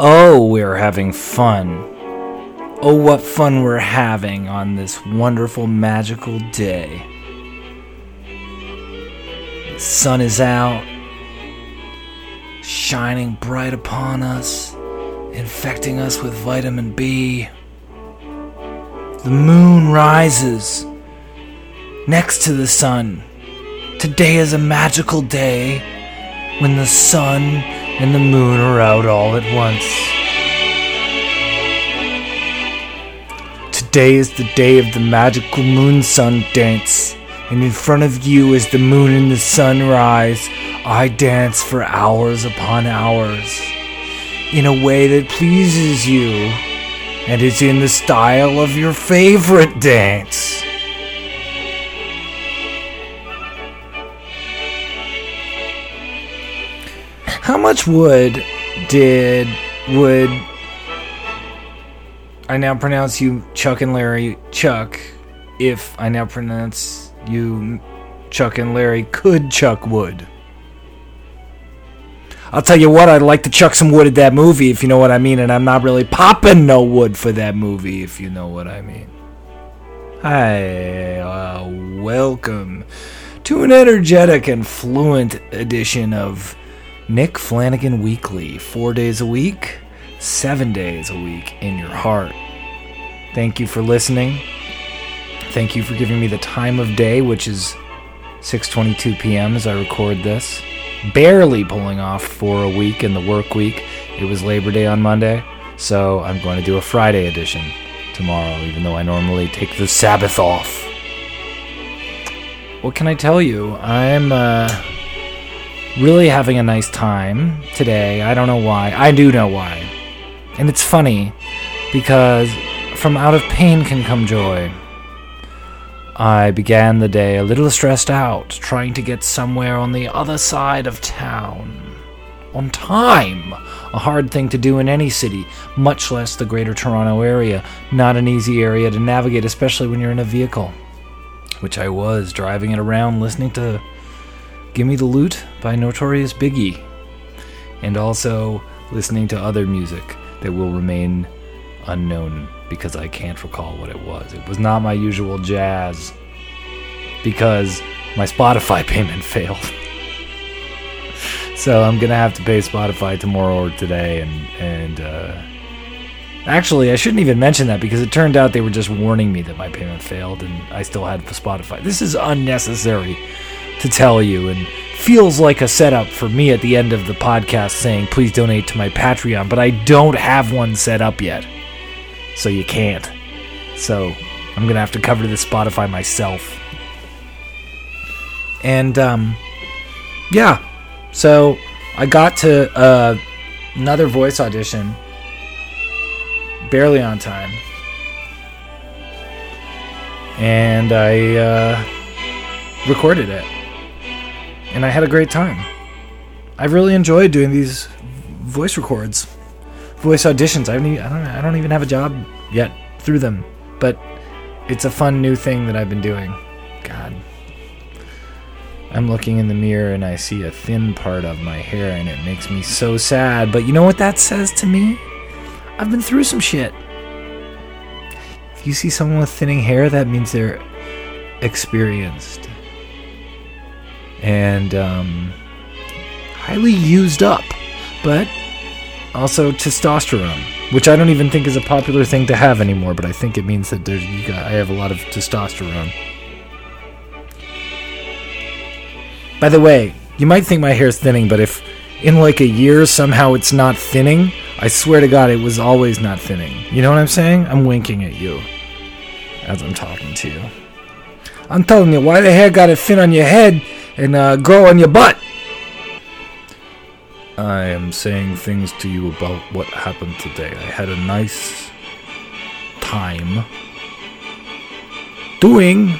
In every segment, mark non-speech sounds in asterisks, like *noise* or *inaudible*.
Oh, we're having fun. Oh, what fun we're having on this wonderful, magical day. The sun is out, shining bright upon us, infecting us with vitamin B. The moon rises next to the sun. Today is a magical day when the sun and the moon are out all at once. Today is the day of the magical moon sun dance, and in front of you as the moon and the sun rise, I dance for hours upon hours in a way that pleases you and is in the style of your favorite dance. Much wood did would I now pronounce you Chuck and Larry Chuck if I now pronounce you Chuck and Larry could chuck wood? I'll tell you what, I'd like to chuck some wood at that movie if you know what I mean, and I'm not really popping no wood for that movie if you know what I mean. Hi, uh, welcome to an energetic and fluent edition of Nick Flanagan Weekly. Four days a week, seven days a week in your heart. Thank you for listening. Thank you for giving me the time of day, which is 6:22 p.m. as I record this. Barely pulling off for a week in the work week. It was Labor Day on Monday, so I'm going to do a Friday edition tomorrow, even though I normally take the Sabbath off. What can I tell you? I'm uh, really having a nice time today. I don't know why. I do know why. And it's funny because from out of pain can come joy. I began the day a little stressed out, trying to get somewhere on the other side of town. On time! A hard thing to do in any city, much less the greater Toronto area. Not an easy area to navigate, especially when you're in a vehicle. Which I was, driving it around, listening to Gimme the Loot by Notorious Biggie. And also listening to other music that will remain unknown because I can't recall what it was. It was not my usual jazz because my Spotify *laughs* payment failed. *laughs* so I'm gonna have to pay Spotify tomorrow or today, and and uh, actually I shouldn't even mention that because it turned out they were just warning me that my payment failed, and I still had Spotify. This is unnecessary to tell you, and feels like a setup for me at the end of the podcast saying please donate to my Patreon, but I don't have one set up yet. So you can't. So I'm gonna have to cover the Spotify myself. And um, yeah, so I got to uh, another voice audition, barely on time, and I uh, recorded it, and I had a great time. I really enjoyed doing these voice records voice auditions. I don't, even, I don't I don't even have a job yet through them, but it's a fun new thing that I've been doing. God. I'm looking in the mirror and I see a thin part of my hair and it makes me so sad. But you know what that says to me? I've been through some shit. If you see someone with thinning hair, that means they're experienced and um, highly used up. But also testosterone, which I don't even think is a popular thing to have anymore, but I think it means that there's, you got, I have a lot of testosterone. By the way, you might think my hair's thinning, but if in like a year somehow it's not thinning, I swear to God it was always not thinning. You know what I'm saying? I'm winking at you as I'm talking to you. I'm telling you, why the hair got to thin on your head and uh, grow on your butt? I am saying things to you about what happened today. I had a nice time doing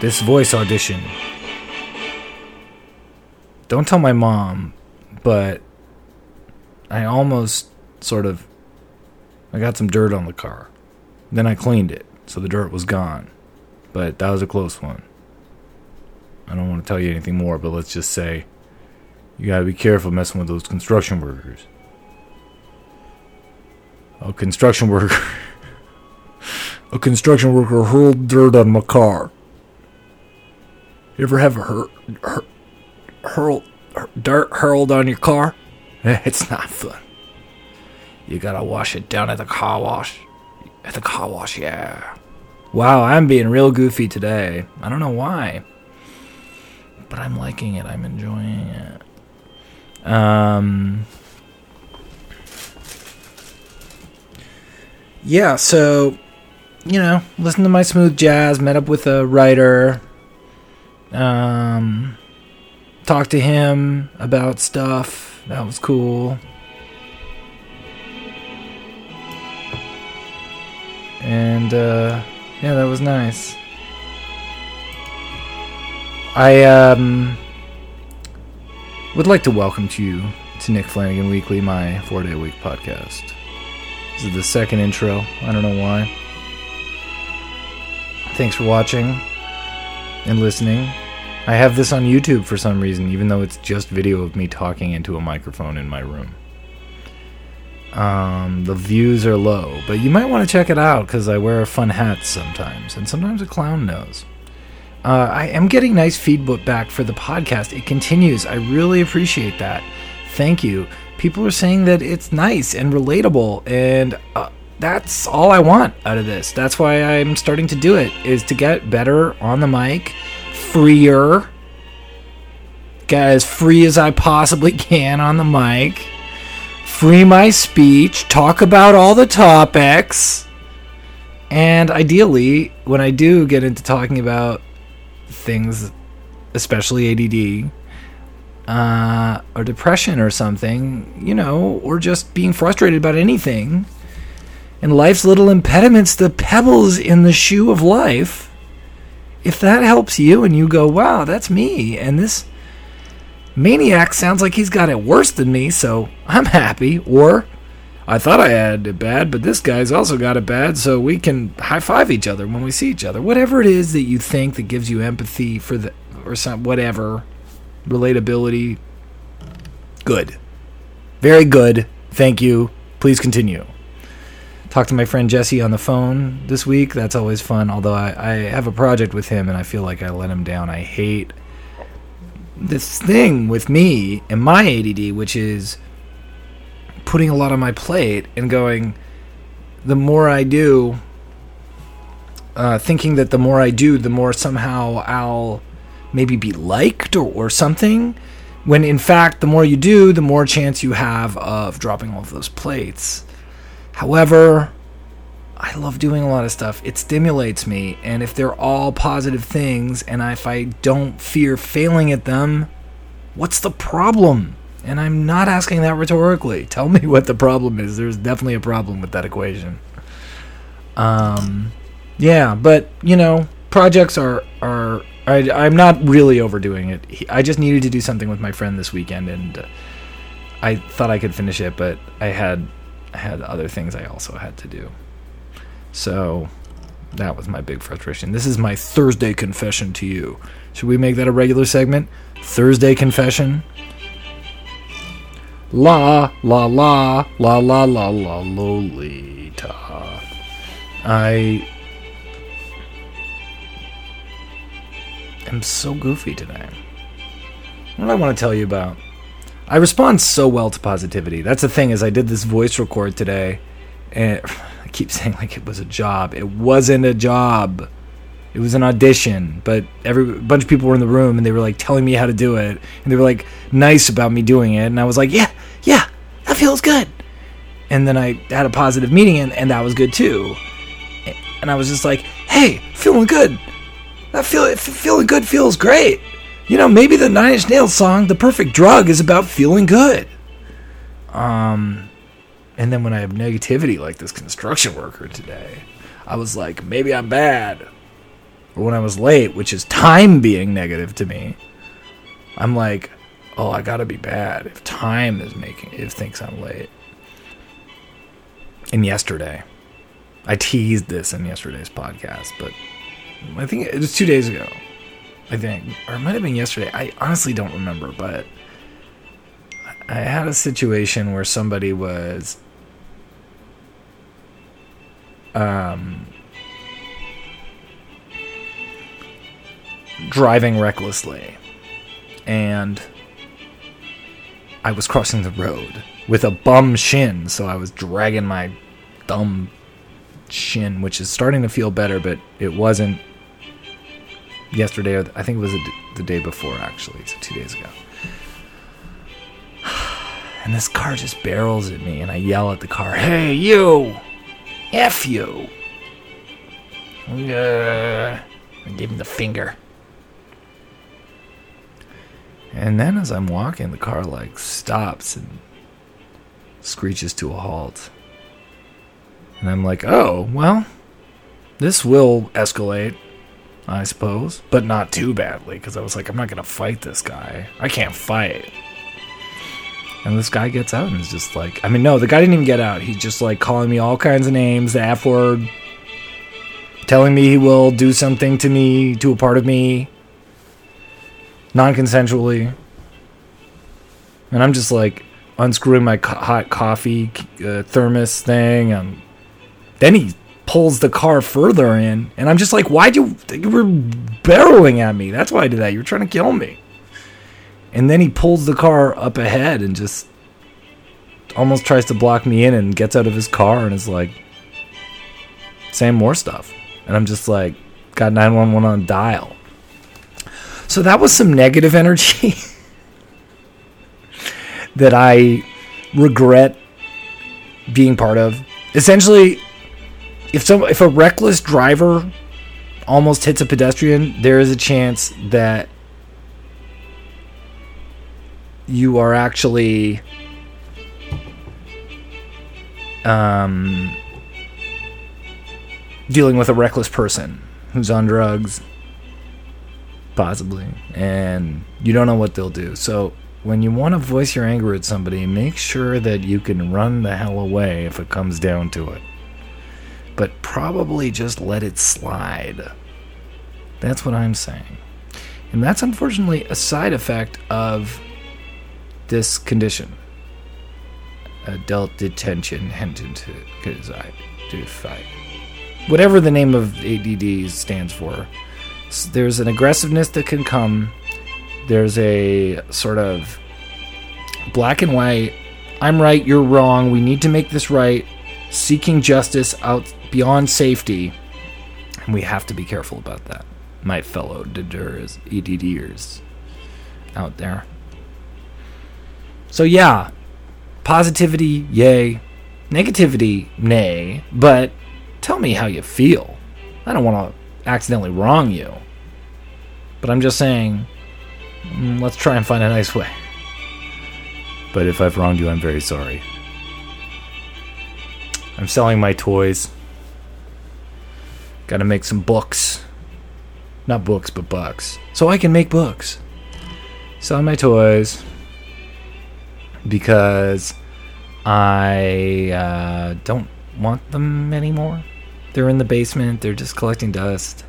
this voice audition. Don't tell my mom, but I almost sort of I got some dirt on the car. Then I cleaned it, so the dirt was gone. But that was a close one. I don't want to tell you anything more, but let's just say you gotta be careful messing with those construction workers. A construction worker. *laughs* a construction worker hurled dirt on my car. You ever have a hur, hur, hurl, hur, dirt hurled on your car? *laughs* It's not fun. You gotta wash it down at the car wash. At the car wash, yeah. Wow, I'm being real goofy today. I don't know why. But I'm liking it. I'm enjoying it. Um Yeah, so you know, listen to my smooth jazz, met up with a writer, um talked to him about stuff. That was cool. And uh yeah, that was nice. I um would like to welcome to you to Nick Flanagan Weekly, my four day week podcast. This is the second intro. I don't know why. Thanks for watching and listening. I have this on YouTube for some reason, even though it's just video of me talking into a microphone in my room. Um, the views are low, but you might want to check it out because I wear a fun hat sometimes, and sometimes a clown nose. Uh, I am getting nice feedback back for the podcast. It continues. I really appreciate that. Thank you. People are saying that it's nice and relatable, and uh, that's all I want out of this. That's why I'm starting to do it is to get better on the mic, freer, get as free as I possibly can on the mic, free my speech, talk about all the topics, and ideally, when I do get into talking about things, especially ADD, uh, or depression or something, you know, or just being frustrated about anything, and life's little impediments, the pebbles in the shoe of life, if that helps you and you go, wow, that's me, and this maniac sounds like he's got it worse than me, so I'm happy, or I thought I had it bad, but this guy's also got it bad, so we can high five each other when we see each other. Whatever it is that you think that gives you empathy for the or some whatever relatability, good, very good. Thank you. Please continue. Talked to my friend Jesse on the phone this week. That's always fun. Although I, I have a project with him and I feel like I let him down. I hate this thing with me and my ADD, which is putting a lot on my plate and going, the more I do, uh, thinking that the more I do, the more somehow I'll maybe be liked or, or something. When in fact, the more you do, the more chance you have of dropping all of those plates. However, I love doing a lot of stuff. It stimulates me, and if they're all positive things, and if I don't fear failing at them, what's the problem? And I'm not asking that rhetorically. Tell me *laughs* what the problem is. There's definitely a problem with that equation. Um, yeah, but you know, projects are are. I, I'm not really overdoing it. I just needed to do something with my friend this weekend, and uh, I thought I could finish it, but I had I had other things I also had to do. So that was my big frustration. This is my Thursday confession to you. Should we make that a regular segment? Thursday confession. La la la la la la la Lolita. I am so goofy today. What do I want to tell you about? I respond so well to positivity. That's the thing is I did this voice record today and *sighs* I keep saying like it was a job. It wasn't a job. It was an audition, but every bunch of people were in the room and they were like telling me how to do it, and they were like nice about me doing it, and I was like, yeah, feels good. And then I had a positive meeting, and, and that was good too. And I was just like, hey, feeling good. That feel feeling good feels great. You know, maybe the Nine Inch Nails song, "The Perfect Drug," is about feeling good. Um, and then when I have negativity like this construction worker today, I was like, maybe I'm bad or when I was late, which is time being negative to me, I'm like, oh, I gotta be bad if time is making it thinks I'm late. And yesterday, I teased this in yesterday's podcast, but I think it was two days ago. I think, or it might have been yesterday. I honestly don't remember, but I had a situation where somebody was um, driving recklessly, and I was crossing the road with a bum shin, so I was dragging my thumb shin, which is starting to feel better, but it wasn't yesterday. Or I think it was the day before, actually, so two days ago. *sighs* And this car just barrels at me, and I yell at the car, "Hey, you! F you!" Uh, I give him the finger. And then as I'm walking, the car like stops and screeches to a halt. And I'm like, oh, well, this will escalate, I suppose, but not too badly, because I was like, I'm not going to fight this guy. I can't fight. And this guy gets out and is just like, I mean, no, the guy didn't even get out. He's just like calling me all kinds of names, the F word, telling me he will do something to me, to a part of me, non consensually. And I'm just like unscrewing my co- hot coffee uh, thermos thing. Um, then he pulls the car further in, and I'm just like, "Why do you, you were barreling at me? That's why I did that. You were trying to kill me. And then he pulls the car up ahead and just almost tries to block me in and gets out of his car and is like saying more stuff. And I'm just like, got 911 on dial. So that was some negative energy *laughs* that I regret being part of. Essentially, if some if a reckless driver almost hits a pedestrian, there is a chance that you are actually um, dealing with a reckless person who's on drugs, possibly, and you don't know what they'll do. So when you want to voice your anger at somebody, make sure that you can run the hell away if it comes down to it. But probably just let it slide. That's what I'm saying. And that's unfortunately a side effect of this condition. Adult detention because I do fight. Whatever the name of ADD stands for, there's an aggressiveness that can come. There's a sort of black and white. I'm right, you're wrong. We need to make this right. Seeking justice out beyond safety. And we have to be careful about that, my fellow DDers, EDDers out there. So yeah, positivity, yay. Negativity, nay. But tell me how you feel. I don't want to accidentally wrong you. But I'm just saying, mm, let's try and find a nice way. But if I've wronged you, I'm very sorry. I'm selling my toys. Gotta make some books. Not books, but bucks. So I can make books. Selling my toys because I uh, don't want them anymore. They're in the basement. They're just collecting dust.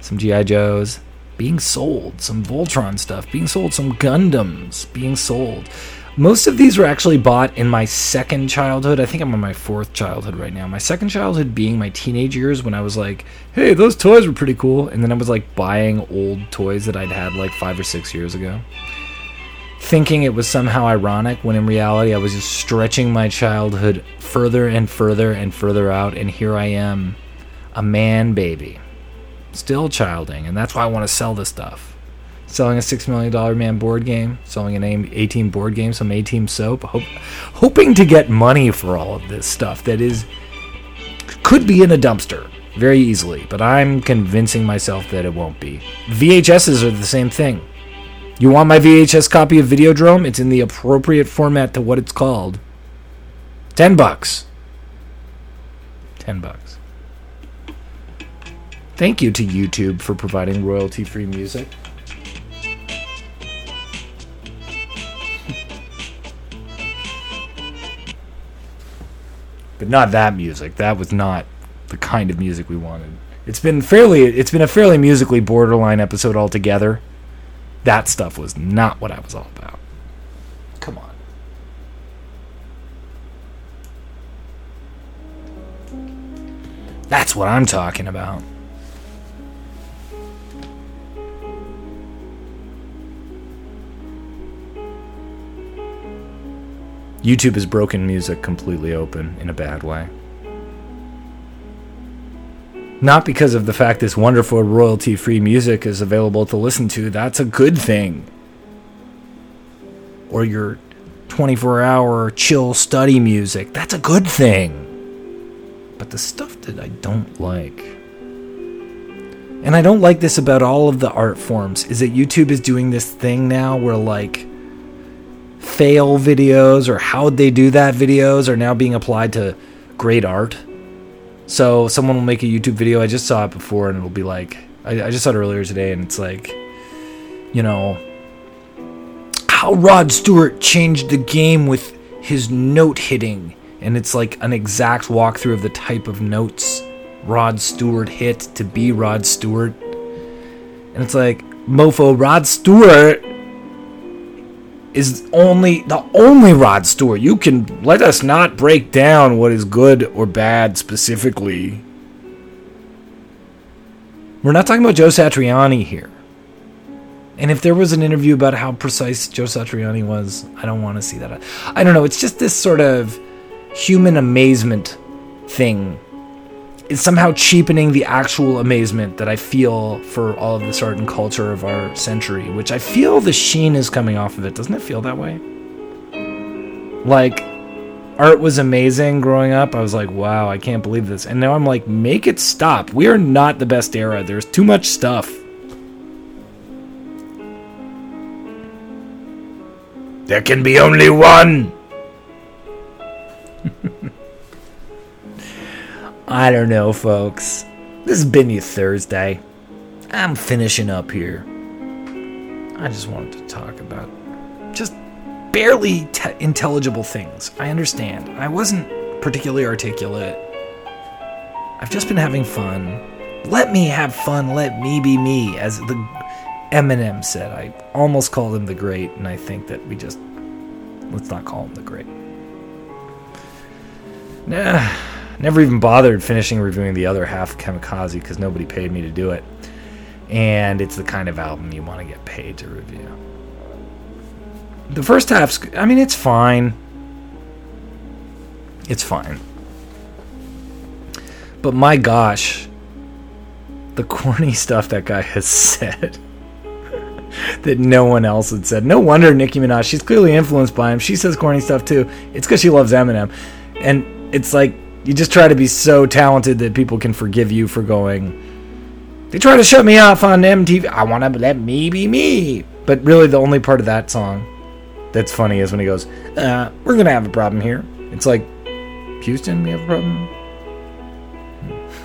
Some GI Joes being sold. Some Voltron stuff being sold. Some Gundams being sold. Most of these were actually bought in my second childhood. I think I'm on my fourth childhood right now. My second childhood being my teenage years when I was like, hey, those toys were pretty cool. And then I was like buying old toys that I'd had like five or six years ago thinking it was somehow ironic when in reality I was just stretching my childhood further and further and further out, and here I am, a man baby, still childing, and that's why I want to sell this stuff. Selling a six million dollar man board game, selling an A team board game, some A team soap, hope, hoping to get money for all of this stuff that is could be in a dumpster very easily, but I'm convincing myself that it won't be. VHSs are the same thing. You want my VHS copy of Videodrome? It's in the appropriate format to what it's called. 10 bucks. 10 bucks. Thank you to YouTube for providing royalty free music. but not that music. That was not the kind of music we wanted. It's been fairly it's been a fairly musically borderline episode altogether. That stuff was not what I was all about. Come on. That's what I'm talking about. YouTube has broken music completely open in a bad way. Not because of the fact this wonderful royalty free music is available to listen to, that's a good thing. Or your 24 hour chill study music, that's a good thing. But the stuff that I don't like, and I don't like this about all of the art forms, is that YouTube is doing this thing now where like fail videos or how'd they do that videos are now being applied to great art. So someone will make a YouTube video. I just saw it before, and it'll be like, I, I just saw it earlier today, and it's like, you know, how Rod Stewart changed the game with his note hitting, and it's like an exact walkthrough of the type of notes Rod Stewart hit to be Rod Stewart, and it's like, mofo, Rod Stewart is only the only Rod Stewart. You can let us not break down what is good or bad specifically. We're not talking about Joe Satriani here. And if there was an interview about how precise Joe Satriani was, I don't want to see that. I don't know. It's just this sort of human amazement thing is somehow cheapening the actual amazement that I feel for all of this art and culture of our century, which I feel the sheen is coming off of it. Doesn't it feel that way? Like, art was amazing growing up. I was like, wow, I can't believe this. And now I'm like, make it stop. We are not the best era. There's too much stuff. There can be only one. I don't know, folks. This has been your Thursday. I'm finishing up here. I just wanted to talk about just barely te- intelligible things. I understand. I wasn't particularly articulate. I've just been having fun. Let me have fun. Let me be me, as the Eminem said. I almost called him the Great, and I think that we just let's not call him the Great. *sighs* Nah. Never even bothered finishing reviewing the other half of Kamikaze because nobody paid me to do it. And it's the kind of album you want to get paid to review. The first half's, I mean, it's fine. It's fine. But my gosh, the corny *laughs* stuff that guy has said *laughs* that no one else had said. No wonder Nicki Minaj, she's clearly influenced by him. She says corny stuff too. It's because she loves Eminem. And it's like, you just try to be so talented that people can forgive you for going. They try to shut me off on MTV. I want to let me be me. But really, the only part of that song that's funny is when he goes, uh, "We're gonna have a problem here." It's like, Houston, we have a problem.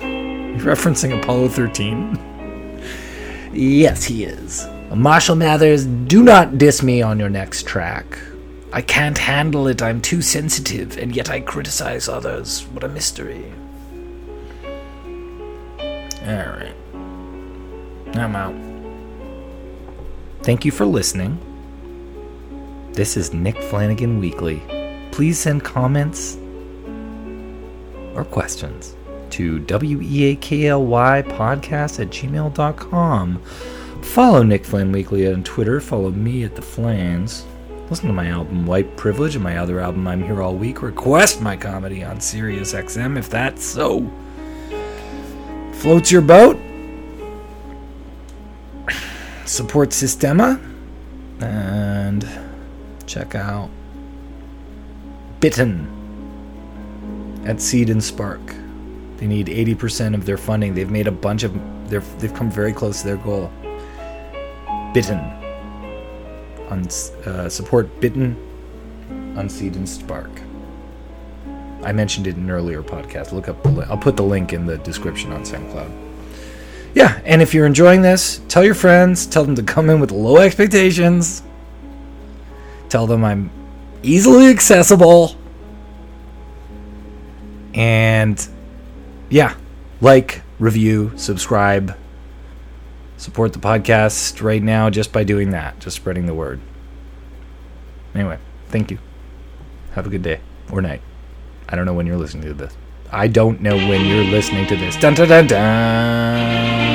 *laughs* You're referencing Apollo 13. *laughs* yes, he is. Marshall Mathers, do not diss me on your next track. I can't handle it, I'm too sensitive, and yet I criticize others. What a mystery. Alright. I'm out. Thank you for listening. This is Nick Flanagan Weekly. Please send comments or questions to weakly podcast at gmail.com. Follow Nick Flan Weekly on Twitter. Follow me at the Flans. Listen to my album White Privilege and my other album I'm Here All Week. Request my comedy on Sirius XM if that's so floats your boat. Support Sistema and check out Bitten at Seed and Spark. They need 80% of their funding. They've made a bunch of they've come very close to their goal. Bitten on uh, support Bitten on Seed and Spark. I mentioned it in an earlier podcast. Look up the li- I'll put the link in the description on SoundCloud. Yeah, and if you're enjoying this, tell your friends, tell them to come in with low expectations. Tell them I'm easily accessible. And yeah, like, review, subscribe, support the podcast right now just by doing that, just spreading the word. Anyway, thank you. Have a good day or night. I don't know when you're listening to this. I don't know when you're listening to this. Dun dun dun dun.